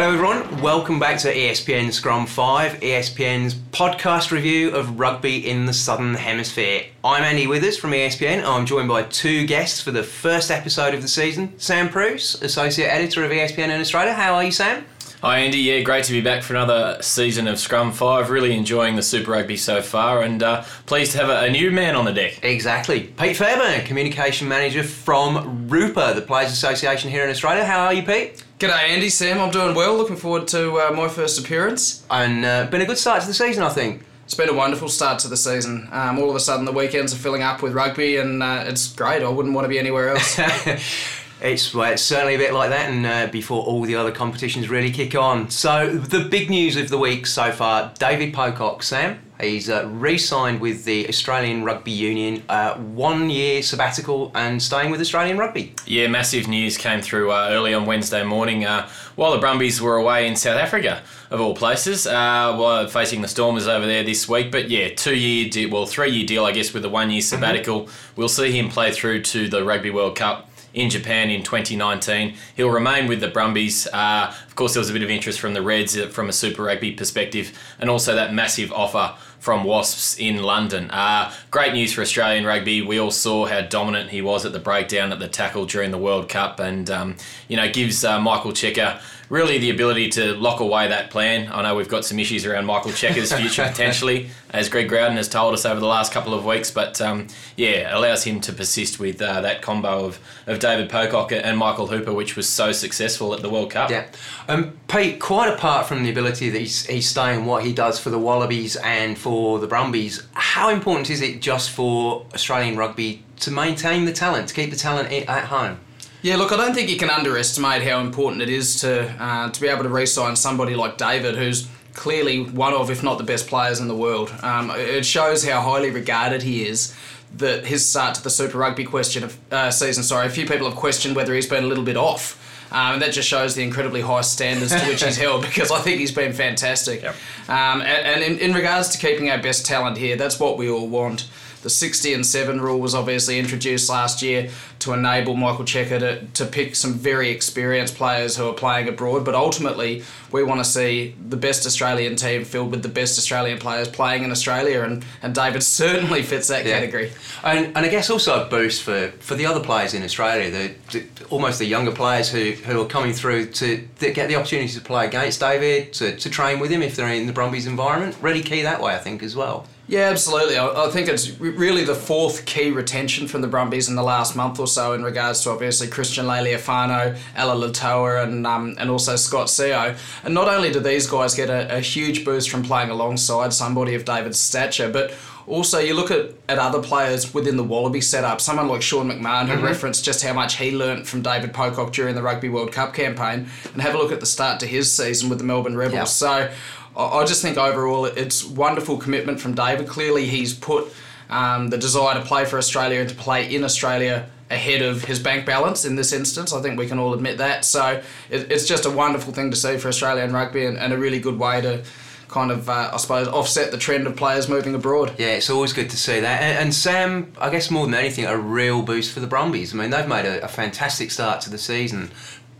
Hello, everyone. Welcome back to ESPN Scrum 5, ESPN's podcast review of rugby in the Southern Hemisphere. I'm Andy Withers from ESPN. I'm joined by two guests for the first episode of the season Sam Bruce, Associate Editor of ESPN in Australia. How are you, Sam? Hi Andy, yeah, great to be back for another season of Scrum 5. Really enjoying the Super Rugby so far and uh, pleased to have a, a, new man on the deck. Exactly. Pete Fairbairn, Communication Manager from RUPA, the Players Association here in Australia. How are you, Pete? G'day Andy, Sam, I'm doing well. Looking forward to uh, my first appearance. And uh, been a good start to the season, I think. It's been a wonderful start to the season. Um, all of a sudden, the weekends are filling up with rugby, and uh, it's great. I wouldn't want to be anywhere else. It's, well, it's certainly a bit like that, and uh, before all the other competitions really kick on. So, the big news of the week so far David Pocock, Sam, he's uh, re signed with the Australian Rugby Union, uh, one year sabbatical, and staying with Australian Rugby. Yeah, massive news came through uh, early on Wednesday morning uh, while the Brumbies were away in South Africa, of all places, uh, while facing the Stormers over there this week. But yeah, two year, de- well, three year deal, I guess, with a one year mm-hmm. sabbatical. Mm-hmm. We'll see him play through to the Rugby World Cup in Japan in 2019. He'll remain with the Brumbies. Uh, of course, there was a bit of interest from the Reds uh, from a Super Rugby perspective, and also that massive offer from Wasps in London. Uh, great news for Australian rugby. We all saw how dominant he was at the breakdown at the tackle during the World Cup, and um, you know gives uh, Michael Cheika really the ability to lock away that plan. I know we've got some issues around Michael Cheika's future potentially, as Greg Growden has told us over the last couple of weeks. But um, yeah, allows him to persist with uh, that combo of, of David Pocock and Michael Hooper, which was so successful at the World Cup. Yeah. Um, Pete, quite apart from the ability that he's, he's staying what he does for the Wallabies and for the Brumbies, how important is it just for Australian rugby to maintain the talent, to keep the talent at home? Yeah, look, I don't think you can underestimate how important it is to uh, to be able to re-sign somebody like David, who's clearly one of, if not the best players in the world. Um, it shows how highly regarded he is. That his start to the Super Rugby question of uh, season, sorry, a few people have questioned whether he's been a little bit off. Um, and that just shows the incredibly high standards to which he's held because I think he's been fantastic. Yep. Um, and, and in, in regards to keeping our best talent here, that's what we all want. The 60 and 7 rule was obviously introduced last year to enable Michael Cheika to, to pick some very experienced players who are playing abroad. But ultimately, we want to see the best Australian team filled with the best Australian players playing in Australia, and, and David certainly fits that yeah. category. And, and I guess also a boost for, for the other players in Australia, the, the almost the younger players who, who are coming through to get the opportunity to play against David, to, to train with him if they're in the Brumbies environment. Really key that way, I think, as well. Yeah, absolutely. I, I think it's really the fourth key retention from the Brumbies in the last month or so in regards to obviously Christian Lealiifano, Alaalatoa, and um, and also Scott Sio. And not only do these guys get a, a huge boost from playing alongside somebody of David's stature, but also, you look at, at other players within the Wallaby setup, someone like Sean McMahon, who mm-hmm. referenced just how much he learnt from David Pocock during the Rugby World Cup campaign, and have a look at the start to his season with the Melbourne Rebels. Yep. So, I just think overall it's wonderful commitment from David. Clearly, he's put um, the desire to play for Australia and to play in Australia ahead of his bank balance in this instance. I think we can all admit that. So it, it's just a wonderful thing to see for Australian rugby and, and a really good way to kind of, uh, I suppose, offset the trend of players moving abroad. Yeah, it's always good to see that. And, and, Sam, I guess more than anything, a real boost for the Brumbies. I mean, they've made a, a fantastic start to the season.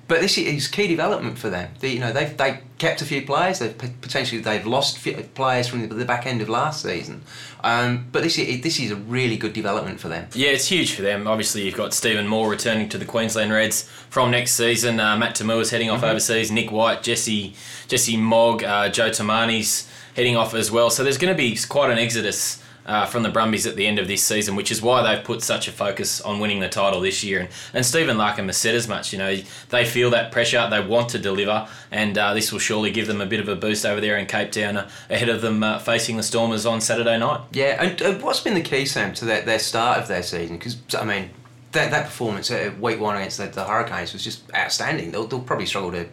But this is key development for them. They, you know, they've they kept a few players. They've potentially they've lost players from the back end of last season. Um, but this is this is a really good development for them. Yeah, it's huge for them. Obviously, you've got Stephen Moore returning to the Queensland Reds from next season. Uh, Matt is heading off mm-hmm. overseas. Nick White, Jesse Jesse Mogg, uh, Joe Tomane's heading off as well. So there's going to be quite an exodus uh, from the Brumbies at the end of this season, which is why they've put such a focus on winning the title this year. And, and Stephen Larkham has said as much. You know, they feel that pressure, they want to deliver, and uh, this will surely give them a bit of a boost over there in Cape Town uh, ahead of them uh, facing the Stormers on Saturday night. Yeah, and uh, what's been the key, Sam, to their, their start of their season? Because, I mean, that, that performance at week one against the, the Hurricanes was just outstanding. They'll, they'll probably struggle to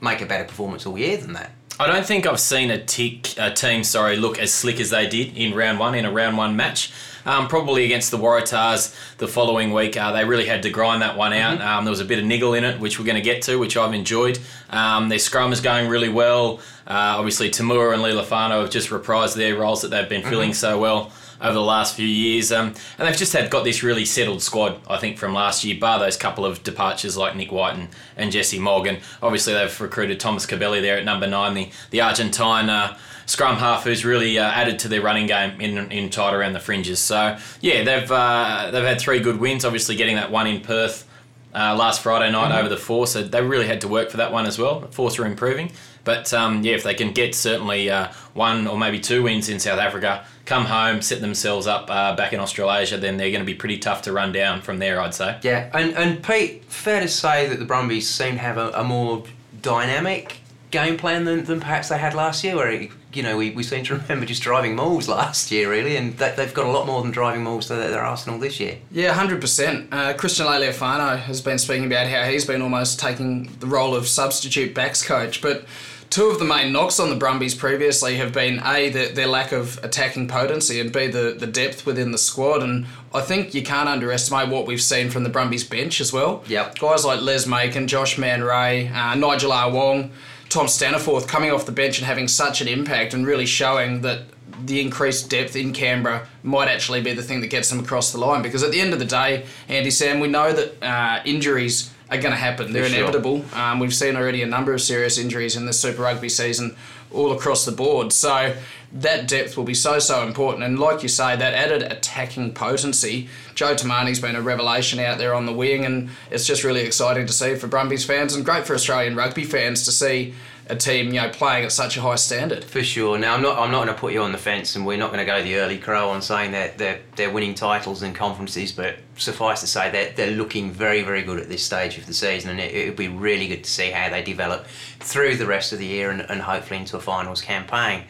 make a better performance all year than that. I don't think I've seen a, tick, a team sorry look as slick as they did in round one in a round one match. Um, probably against the Waratahs the following week, uh, they really had to grind that one out. Mm-hmm. Um, there was a bit of niggle in it, which we're going to get to, which I've enjoyed. Um, their scrum is going really well. Uh, obviously, To'omua and Lealiifano have just reprised their roles that they've been filling mm-hmm. so well over the last few years. Um, and they've just had got this really settled squad, I think, from last year, bar those couple of departures like Nick White and, and Jesse Morgan. Obviously, they've recruited Thomas Cubelli there at number nine, the, the Argentine. Uh, scrum half who's really uh, added to their running game in, in tight around the fringes. So yeah, they've uh, they've had three good wins. Obviously, getting that one in Perth uh, last Friday night mm-hmm. over the Force, so they really had to work for that one as well. The Force are improving, but um, yeah, if they can get certainly uh, one or maybe two wins in South Africa, come home, set themselves up uh, back in Australasia, then they're going to be pretty tough to run down from there. I'd say. Yeah, and and Pete, fair to say that the Brumbies seem to have a, a more dynamic game plan than, than perhaps they had last year, where you know we, we seem to remember just driving mauls last year, really, and that, they've got a lot more than driving mauls to their, their arsenal this year. Yeah, hundred percent. Uh, Christian Lealiifano has been speaking about how he's been almost taking the role of substitute backs coach, but. Two of the main knocks on the Brumbies previously have been A, the, their lack of attacking potency, and B, the, the depth within the squad. And I think you can't underestimate what we've seen from the Brumbies bench as well. Yep. Guys like Les Makin, Josh Mann-Rea, uh, Nigel Awong, Tom Staniforth coming off the bench and having such an impact and really showing that the increased depth in Canberra might actually be the thing that gets them across the line. Because at the end of the day, Andy Sam, we know that uh, injuries are going to happen. They're inevitable. Um, we've seen already a number of serious injuries in the Super Rugby season all across the board. So that depth will be so so important. And like you say, that added attacking potency. Joe Tomane's been a revelation out there on the wing, and it's just really exciting to see for Brumbies fans and great for Australian rugby fans to see a team you know playing at such a high standard. For sure. Now I'm not I'm not going to put you on the fence, and we're not going to go the early crow on saying that they're they're winning titles and conferences, but suffice to say that they're looking very very good at this stage of the season, and it would be really good to see how they develop through the rest of the year and, and hopefully into a finals campaign.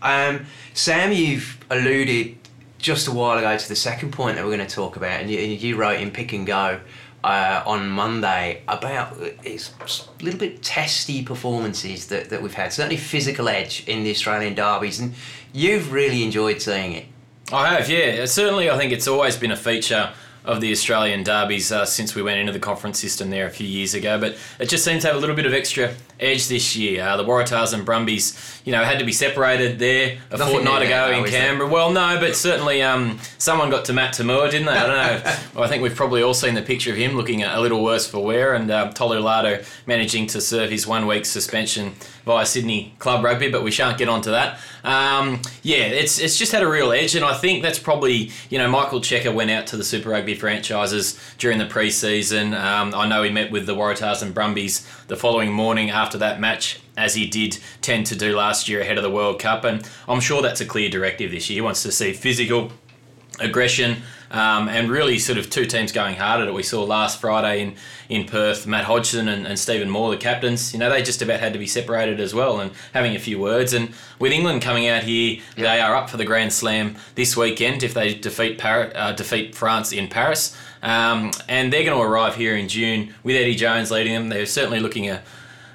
Um, Sam, you've alluded just a while ago to the second point that we're going to talk about, and you, you wrote in Pick and Go uh, on Monday about a little bit testy performances that, that we've had, certainly physical edge in the Australian derbies, and you've really enjoyed seeing it. I have, yeah. Certainly, I think it's always been a feature of the Australian derbies uh, since we went into the conference system there a few years ago. But it just seems to have a little bit of extra edge this year. Uh, the Waratahs and Brumbies, you know, had to be separated there a Nothing fortnight ago in Canberra. Well, no, but certainly um, someone got to Matt To'omua, didn't they? I don't know. well, I think we've probably all seen the picture of him looking a little worse for wear, and uh, Tolu Latu managing to serve his one week suspension via Sydney Club Rugby, but we shan't get onto that. Um, yeah, it's it's just had a real edge, and I think that's probably you know Michael Cheika went out to the Super Rugby franchises during the preseason. Um, I know he met with the Waratahs and Brumbies the following morning after that match as he did tend to do last year ahead of the World Cup. And I'm sure that's a clear directive this year. He wants to see physical aggression um, and really sort of two teams going hard at it. We saw last Friday in, in Perth, Matt Hodgson and, and Stephen Moore, the captains, you know, they just about had to be separated as well and having a few words. And with England coming out here, they are up for the Grand Slam this weekend if they defeat, uh, defeat France in Paris. Um, and they're going to arrive here in June with Eddie Jones leading them. They're certainly looking a,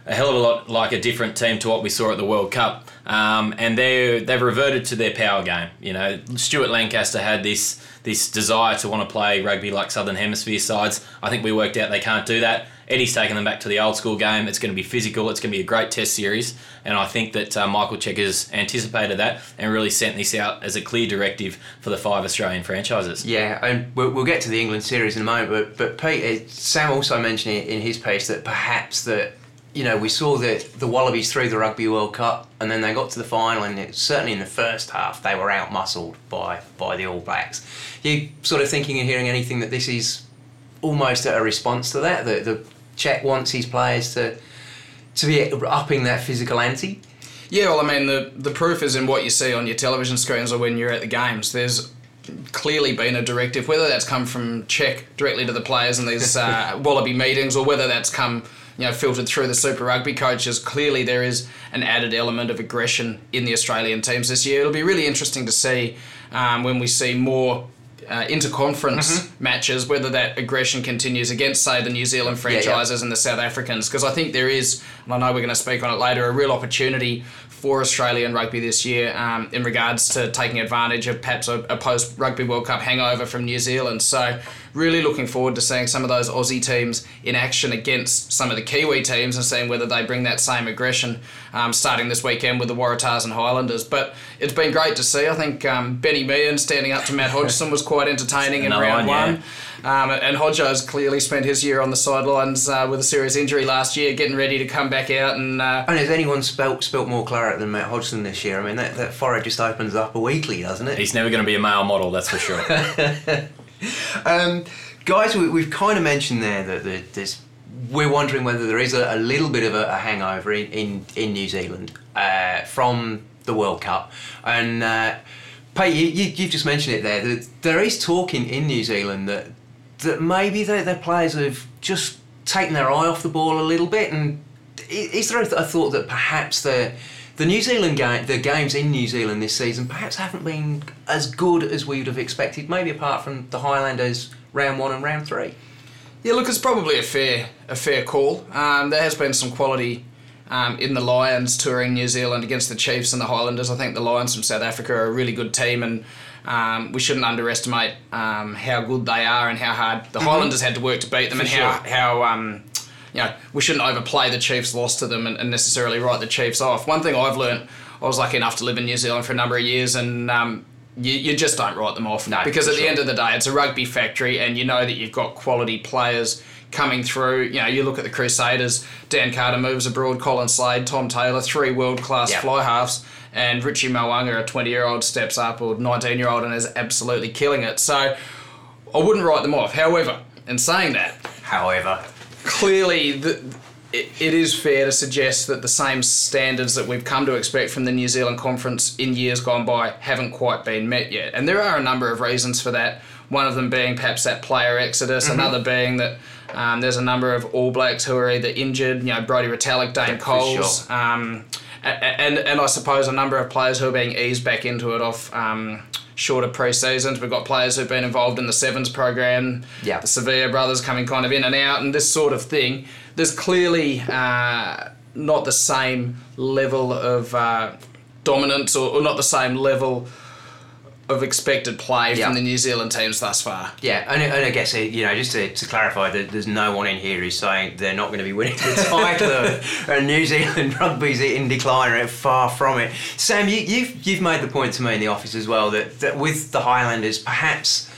a hell of a lot like a different team to what we saw at the World Cup. Um, and they they've reverted to their power game. You know, Stuart Lancaster had this this desire to want to play rugby like Southern Hemisphere sides. I think we worked out they can't do that. Eddie's taken them back to the old school game. It's going to be physical. It's going to be a great test series, and I think that uh, Michael Cheika's anticipated that and really sent this out as a clear directive for the five Australian franchises. Yeah, and we'll, we'll get to the England series in a moment, but but Pete, Sam also mentioned in his piece that perhaps that you know, we saw the the Wallabies through the Rugby World Cup, and then they got to the final, and it, certainly in the first half, they were out muscled by by the All Blacks. You sort of thinking and hearing anything that this is almost a response to that? The the Czech wants his players to to be upping that physical ante. Yeah, well, I mean, the the proof is in what you see on your television screens or when you're at the games. There's clearly been a directive, whether that's come from Czech directly to the players in these uh, Wallaby meetings, or whether that's come you know, filtered through the Super Rugby coaches, clearly there is an added element of aggression in the Australian teams this year. It'll be really interesting to see um, when we see more uh, interconference mm-hmm. matches, whether that aggression continues against, say, the New Zealand franchises yeah, yeah. and the South Africans, because I think there is, and I know we're going to speak on it later, a real opportunity for Australian rugby this year um, in regards to taking advantage of perhaps a, a post Rugby World Cup hangover from New Zealand. So, really looking forward to seeing some of those Aussie teams in action against some of the Kiwi teams and seeing whether they bring that same aggression um, starting this weekend with the Waratahs and Highlanders. But it's been great to see. I think um, Benny Meehan standing up to Matt Hodgson was quite entertaining in round one. one. Um, and Hodjo's clearly spent his year on the sidelines uh, with a serious injury last year, getting ready to come back out. And uh, and has anyone spelt spelt more claret than Matt Hodgson this year? I mean, that, that forehead just opens up a weekly, doesn't it? He's never going to be a male model, that's for sure. um, guys, we, have kind of mentioned there that, we're wondering whether there is a, a little bit of a, a hangover in, in, in New Zealand uh, from the World Cup. And uh, Pete, you, you, have just mentioned it there. That there is talk in, in New Zealand that that maybe their, players have just taken their eye off the ball a little bit. And is there a, a thought that perhaps the the New Zealand game, the games in New Zealand this season, perhaps haven't been as good as we would have expected. Maybe apart from the Highlanders round one and round three. Yeah, look, it's probably a fair a fair call. Um, there has been some quality um, in the Lions touring New Zealand against the Chiefs and the Highlanders. I think the Lions from South Africa are a really good team and um, we shouldn't underestimate um, how good they are and how hard the mm-hmm. Highlanders had to work to beat them, For and sure. how how um, you know we shouldn't overplay the Chiefs' loss to them and, and, necessarily write the Chiefs off. One thing I've learned, I was lucky enough to live in New Zealand for a number of years, and um, you, you just don't write them off no, because at sure. the end of the day, it's a rugby factory, and you know that you've got quality players coming through. You know, you look at the Crusaders. Dan Carter moves abroad. Colin Slade, Tom Taylor, three world class yep. fly halves and Richie Mo'unga, a 20 year old, steps up, or 19 year old, and is absolutely killing it. So I wouldn't write them off. However, in saying that, however, clearly the, it, it is fair to suggest that the same standards that we've come to expect from the New Zealand Conference in years gone by haven't quite been met yet. And there are a number of reasons for that. One of them being perhaps that player exodus, mm-hmm. another being that um, there's a number of All Blacks who are either injured, you know, Brodie Retallick, Dane yeah, Coles. Sure. Um, and and I suppose a number of players who are being eased back into it off um, shorter pre-seasons. We've got players who've been involved in the sevens program. Yeah. The Savea brothers coming kind of in and out, and this sort of thing. There's clearly uh, not the same level of uh, dominance, or, or not the same level of expected play from the New Zealand teams thus far. Yeah, and, and I guess, uh, you know, just to, to clarify, that there's no one in here who's saying they're not going to be winning the title. and New Zealand rugby's in decline, far from it. Sam, you, you've, you've made the point to me in the office as well that, that with the Highlanders, perhaps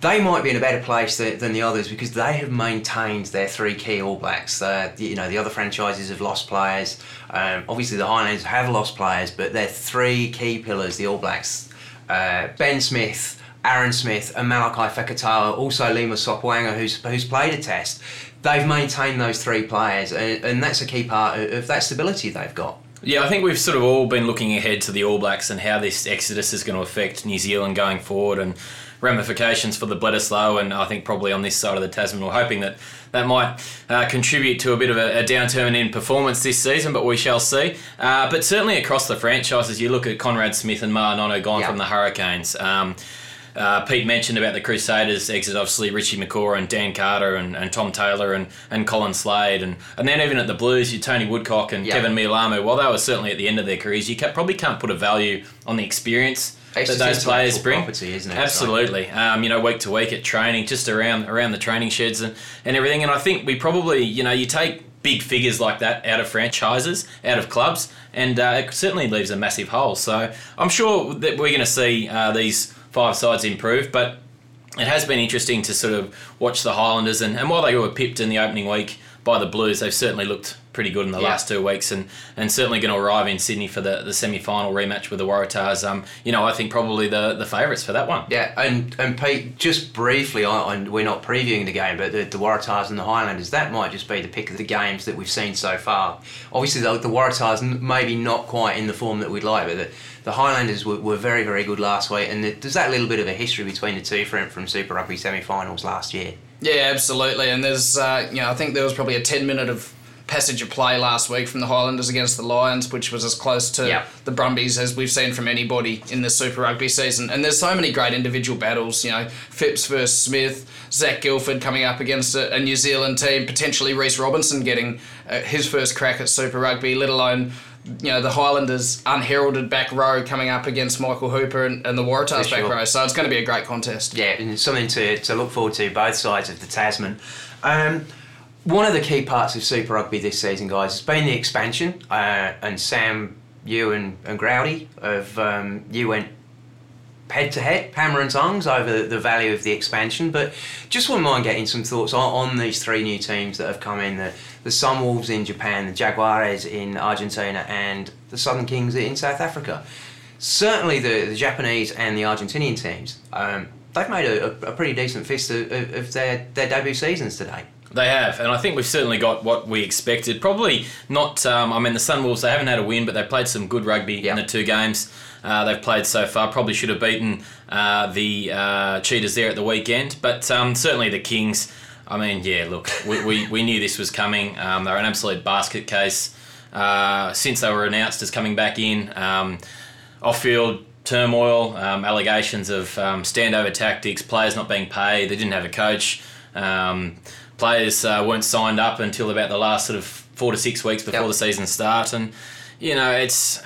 they might be in a better place than, than, the others because they have maintained their three key All Blacks. Uh, you know, the other franchises have lost players. Um, obviously, the Highlanders have lost players, but their three key pillars, the All Blacks, uh, ben Smith, Aaron Smith, and Malakai Fekitoa, also Lima Sopoaga, who's, who's played a test. They've maintained those three players, and, and that's a key part of that stability they've got. Yeah, I think we've sort of all been looking ahead to the All Blacks and how this exodus is going to affect New Zealand going forward and ramifications for the Bledisloe. And I think probably on this side of the Tasman, we're hoping that that might uh, contribute to a bit of a, a, downturn in performance this season, but we shall see. Uh, but certainly across the franchises, you look at Conrad Smith and Ma'a Nonu gone from the Hurricanes. Um, uh, Pete mentioned about the Crusaders exit, obviously Richie McCaw and Dan Carter and, and Tom Taylor and, and Colin Slade. And, and then even at the Blues, you Tony Woodcock and Keven Mealamu, while they were certainly at the end of their careers, you probably can't put a value on the experience that those players bring. Property, isn't it? Absolutely. Um, you know, week to week at training, just around around the training sheds and, and everything. And I think we probably, you know, you take big figures like that out of franchises, out of clubs, and uh, it certainly leaves a massive hole. So I'm sure that we're going to see uh, these five sides improve, but it has been interesting to sort of watch the Highlanders, and, and while they were pipped in the opening week by the Blues, they've certainly looked pretty good in the yeah. last two weeks, and, and certainly going to arrive in Sydney for the, the semi final rematch with the Waratahs. Um, you know, I think probably the, the favourites for that one. Yeah, and and Pete, just briefly, on, we're not previewing the game, but the, the Waratahs and the Highlanders, that might just be the pick of the games that we've seen so far. Obviously, the, the Waratahs maybe not quite in the form that we'd like, but the, the Highlanders were, were very, very good last week, and there's that little bit of a history between the two from, from Super Rugby semi-finals last year. Yeah, absolutely. And there's, uh, you know, I think there was probably a 10 minute of passage of play last week from the Highlanders against the Lions, which was as close to yep. the Brumbies as we've seen from anybody in the Super Rugby season. And there's so many great individual battles, you know, Phipps versus Smith, Zac Guildford coming up against a, a New Zealand team, potentially Reece Robinson getting uh, his first crack at Super Rugby, let alone you know the Highlanders unheralded back row coming up against Michael Hooper and, and the Waratahs For back row. So it's going to be a great contest. Yeah, and something to, to look forward to both sides of the Tasman. Um, one of the key parts of Super Rugby this season, guys, has been the expansion. Uh, and Sam, you and, and Growdy have um, you went head to head, hammer and tongs over the value of the expansion. But just wouldn't mind getting some thoughts on, on these three new teams that have come in: the the Sunwolves in Japan, the Jaguares in Argentina, and the Southern Kings in South Africa. Certainly, the, the Japanese and the Argentinian teams. Um, They've made a, a, pretty decent fist of, of of their, their debut seasons today. They have, and I think we've certainly got what we expected. Probably not. Um, I mean, the Sunwolves they haven't had a win, but they played some good rugby Yeah. in the two games uh, they've played so far. Probably should have beaten uh, the uh, Cheetahs there at the weekend, but um, certainly the Kings. I mean, yeah, look, we, we, we knew this was coming. Um, they're an absolute basket case uh, since they were announced as coming back in. Um, off-field turmoil, um, allegations of um, standover tactics, players not being paid. They didn't have a coach. Um, players uh, weren't signed up until about the last sort of four to six weeks before Yep. the season start, and you know it's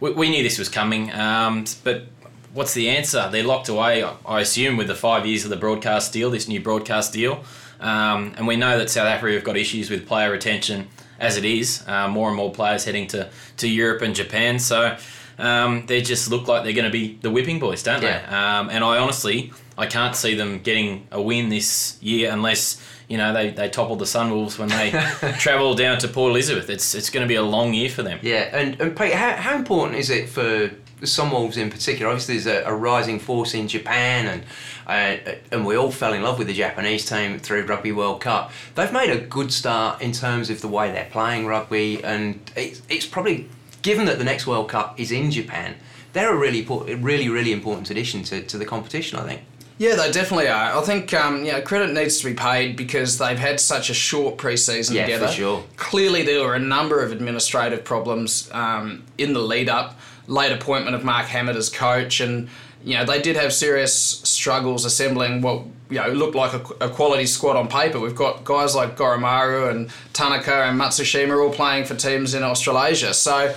we, we knew this was coming. Um, but what's the answer? They're locked away, I assume, with the five years of the broadcast deal, this new broadcast deal. Um, and we know that South Africa have got issues with player retention as it is. Uh, more and more players heading to, to Europe and Japan. So um, they just look like they're going to be the whipping boys, don't they? Um, and I honestly, I can't see them getting a win this year unless you know they, they topple the Sunwolves when they travel down to Port Elizabeth. It's it's going to be a long year for them. Yeah, and, and Pete, how, how important is it for the Sunwolves in particular? Obviously, there's a, a rising force in Japan, and uh, and we all fell in love with the Japanese team through Rugby World Cup. They've made a good start in terms of the way they're playing rugby, and it's, it's probably given that the next World Cup is in Japan. They're a really, really, really important addition to, to the competition, I think. Yeah, they definitely are. I think um, you know credit needs to be paid because they've had such a short pre-season Yeah, for together. sure. Clearly, there were a number of administrative problems um, in the lead up. Late appointment of Mark Hammett as coach, and you know they did have serious struggles assembling what you know looked like a, a quality squad on paper. We've got guys like Goromaru and Tanaka and Matsushima all playing for teams in Australasia. So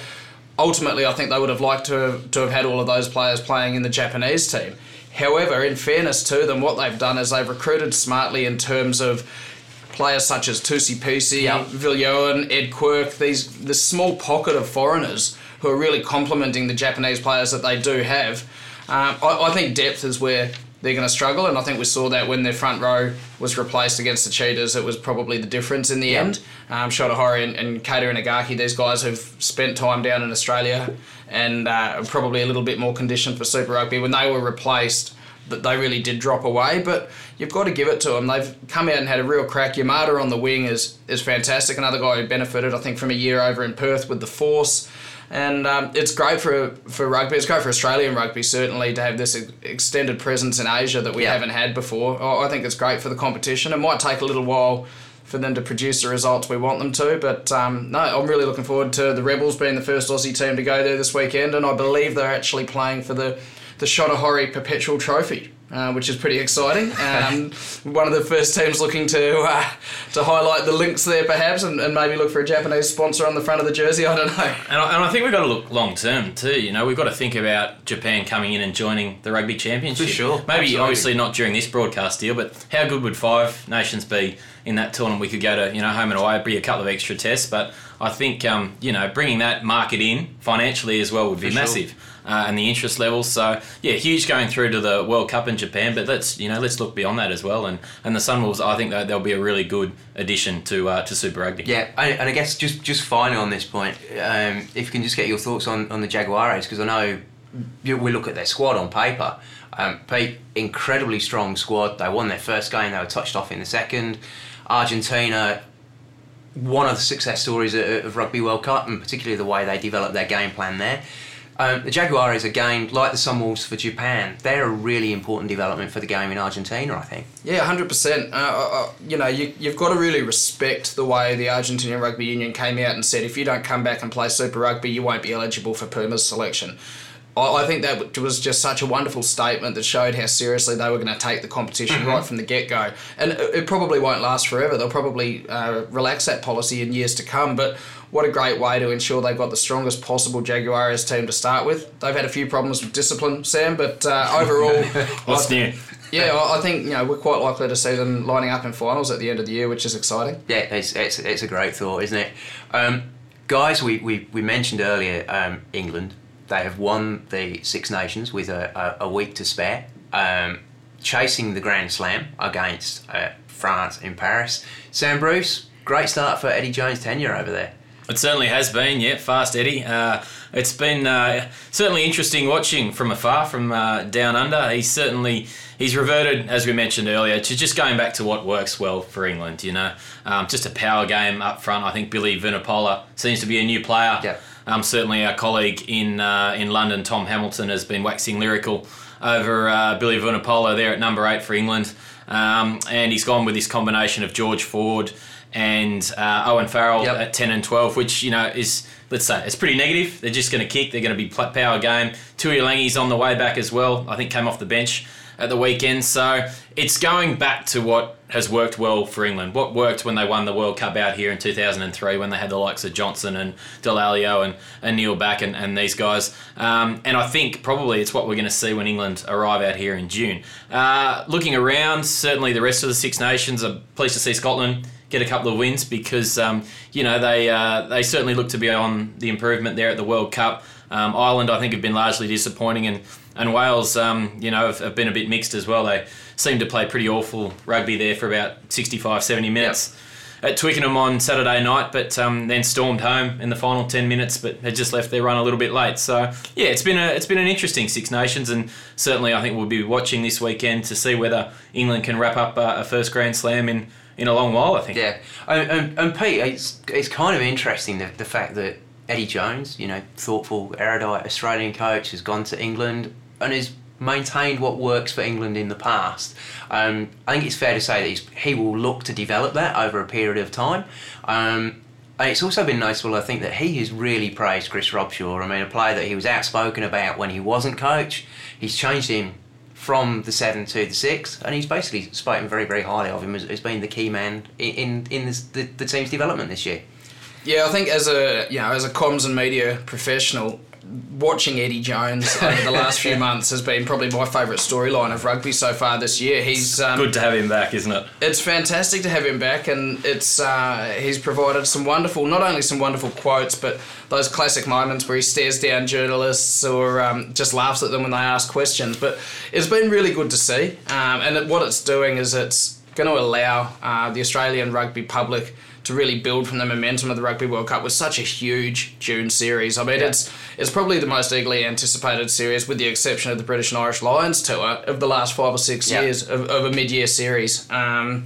ultimately, I think they would have liked to have, to have had all of those players playing in the Japanese team. However, in fairness to them, what they've done is they've recruited smartly in terms of players such as Tusi Pisi, Yep. Viljoen, Ed Quirk, these the small pocket of foreigners who are really complementing the Japanese players that they do have. Um, I, I think depth is where they're going to struggle, and I think we saw that when their front row was replaced against the Cheetahs, it was probably the difference in the end. Um, Shota Horie and, Kater and Inagaki, these guys have spent time down in Australia and uh, are probably a little bit more conditioned for Super Rugby. When they were replaced, that they really did drop away, but you've got to give it to them. They've come out and had a real crack. Yamada on the wing is is fantastic. Another guy who benefited, I think, from a year over in Perth with the Force. And um, it's great for for rugby. It's great for Australian rugby, certainly, to have this extended presence in Asia that we Yeah. haven't had before. I think it's great for the competition. It might take a little while for them to produce the results we want them to, but um, no, I'm really looking forward to the Rebels being the first Aussie team to go there this weekend, and I believe they're actually playing for the the Shota Horie Perpetual Trophy. Uh, which is pretty exciting. Um, one of the first teams looking to uh, to highlight the links there, perhaps, and, and maybe look for a Japanese sponsor on the front of the jersey. I don't know. And I, and I think we've got to look long term too. You know, we've got to think about Japan coming in and joining the rugby championship. For sure, Maybe absolutely. obviously not during this broadcast deal, but how good would five nations be in that tournament? We could go to you know home and away, be a couple of extra tests, but I think um, you know bringing that market in financially as well would be For sure. massive. Uh, and the interest levels, so yeah, huge going through to the World Cup in Japan. But let's you know let's look beyond that as well. And and the Sunwolves, I think that they'll be a really good addition to uh, to Super Rugby. Yeah, and, I guess just just finally on this point, um, if you can just get your thoughts on, on the Jaguares, because I know we look at their squad on paper. Um, Pete, incredibly strong squad. They won their first game. They were touched off in the second. Argentina, one of the success stories of, Rugby World Cup, and particularly the way they developed their game plan there. Um, the Jaguares, again, like the Sunwolves for Japan, they're a really important development for the game in Argentina, I think. Yeah, hundred percent. Uh, uh, you know, you, you've got to really respect the way the Argentinian Rugby Union came out and said, if you don't come back and play Super Rugby, you won't be eligible for Puma's selection. I, think that was just such a wonderful statement that showed how seriously they were going to take the competition Mm-hmm. right from the get go. And it, probably won't last forever. They'll probably uh, relax that policy in years to come. But what a great way to ensure they've got the strongest possible Jaguares team to start with. They've had a few problems with discipline, Sam, but uh, overall, What's new? yeah, I I think you know we're quite likely to see them lining up in finals at the end of the year, which is exciting. Yeah, it's, it's, it's a great thought, isn't it? Um, guys, we, we, we mentioned earlier um, England. They have won the Six Nations with a, a, a week to spare, um, chasing the Grand Slam against uh, France in Paris. Sam Bruce, great start for Eddie Jones' tenure over there. It certainly has been, yeah, fast Eddie. Uh, it's been uh, certainly interesting watching from afar, from uh, down under. He's certainly he's reverted, as we mentioned earlier, to just going back to what works well for England. You know, um, just a power game up front. I think Billy Vunipola seems to be a new player. Yep. Um, certainly, our colleague in uh, in London, Tom Hamilton, has been waxing lyrical over uh, Billy Vunipola there at number eight for England, um, and he's gone with this combination of George Ford and uh, Owen Farrell Yep. at 10 and 12, which, you know, is, let's say, it's pretty negative. They're just going to kick. They're going to be power game. Tuilagi's on the way back as well. I think came off the bench at the weekend. So it's going back to what has worked well for England. What worked when they won the World Cup out here in 2003 when they had the likes of Johnson and Dallaglio and, and Neil Back and, and these guys. Um, and I think probably it's what we're going to see when England arrive out here in June. Uh, looking around, certainly the rest of the Six Nations are pleased to see Scotland get a couple of wins because um, you know they uh, they certainly look to be on the improvement there at the World Cup. Um, Ireland, I think, have been largely disappointing, and and Wales, um, you know, have, have been a bit mixed as well. They seem to play pretty awful rugby there for about 65, 70 minutes. At Twickenham on Saturday night, but um, then stormed home in the final ten minutes, but had just left their run a little bit late. So yeah, it's been a it's been an interesting Six Nations, and certainly I think we'll be watching this weekend to see whether England can wrap up uh, a first Grand Slam in in a long while. I think. Yeah, and, and, and Pete, it's, it's kind of interesting the, the fact that Eddie Jones, you know, thoughtful, erudite Australian coach, has gone to England and has maintained what works for England in the past. Um, I think it's fair to say that he will look to develop that over a period of time. Um, and it's also been noticeable, I think, that he has really praised Chris Robshaw. I mean, a player that he was outspoken about when he wasn't coach. He's changed him from the seven to the six, and he's basically spoken very, very highly of him as, as being the key man in in, in this, the, the team's development this year. Yeah, I think as a you know as a comms and media professional, watching Eddie Jones over the last few months has been probably my favourite storyline of rugby so far this year. He's um, Good to have him back, isn't it? It's fantastic to have him back, and it's uh, he's provided some wonderful, not only some wonderful quotes, but those classic moments where he stares down journalists or um, just laughs at them when they ask questions. But it's been really good to see, um, and it, what it's doing is it's going to allow uh, the Australian rugby public to really build from the momentum of the Rugby World Cup with such a huge June series. I mean, Yeah. it's it's probably the most eagerly anticipated series, with the exception of the British and Irish Lions tour of the last five or six Yeah. years of, of a mid-year series. Um,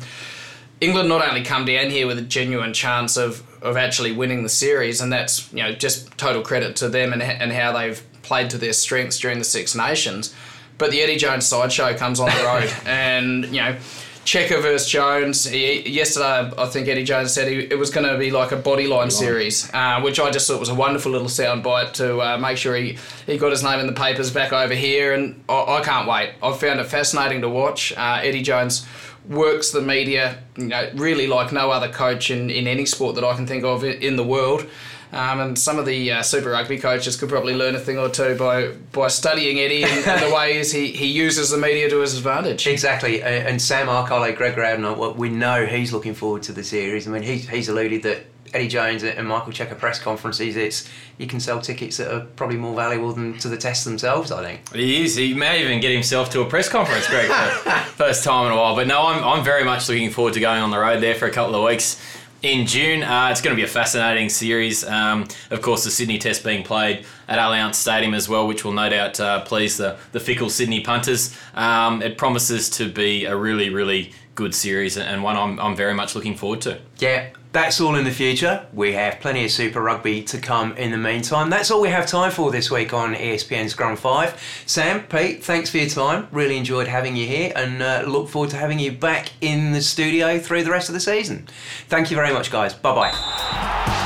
England not only come down here with a genuine chance of, of actually winning the series, and that's you know just total credit to them and, and how they've played to their strengths during the Six Nations, but the Eddie Jones sideshow comes on the road, and you know. Cheika versus Jones. He, yesterday, I think Eddie Jones said he, it was going to be like a bodyline series, uh, which I just thought was a wonderful little soundbite to uh, make sure he, he got his name in the papers back over here. And I, I can't wait. I've found it fascinating to watch. Uh, Eddie Jones works the media, you know, really like no other coach in, in any sport that I can think of in, in the world. Um, and some of the uh, Super Rugby coaches could probably learn a thing or two by by studying Eddie and, and the ways he, he uses the media to his advantage. Exactly, and, and Sam, our colleague Greg Growden, we know he's looking forward to the series. I mean, he's, he's alluded that Eddie Jones and Michael Cheika press conferences, it's you can sell tickets that are probably more valuable than to the tests themselves. I think. He is. He may even get himself to a press conference, Greg, for first time in a while. But no, I'm, I'm very much looking forward to going on the road there for a couple of weeks in June. Uh, it's going to be a fascinating series. Um, of course, the Sydney Test being played at Allianz Stadium as well, which will no doubt uh, please the, the fickle Sydney punters. Um, it promises to be a really, really good series and one I'm, I'm very much looking forward to. Yeah, that's all in the future. We have plenty of Super Rugby to come in the meantime. That's all we have time for this week on ESPN Scrum 5. Sam, Pete, thanks for your time. Really enjoyed having you here and uh, look forward to having you back in the studio through the rest of the season. Thank you very much, guys. Bye bye.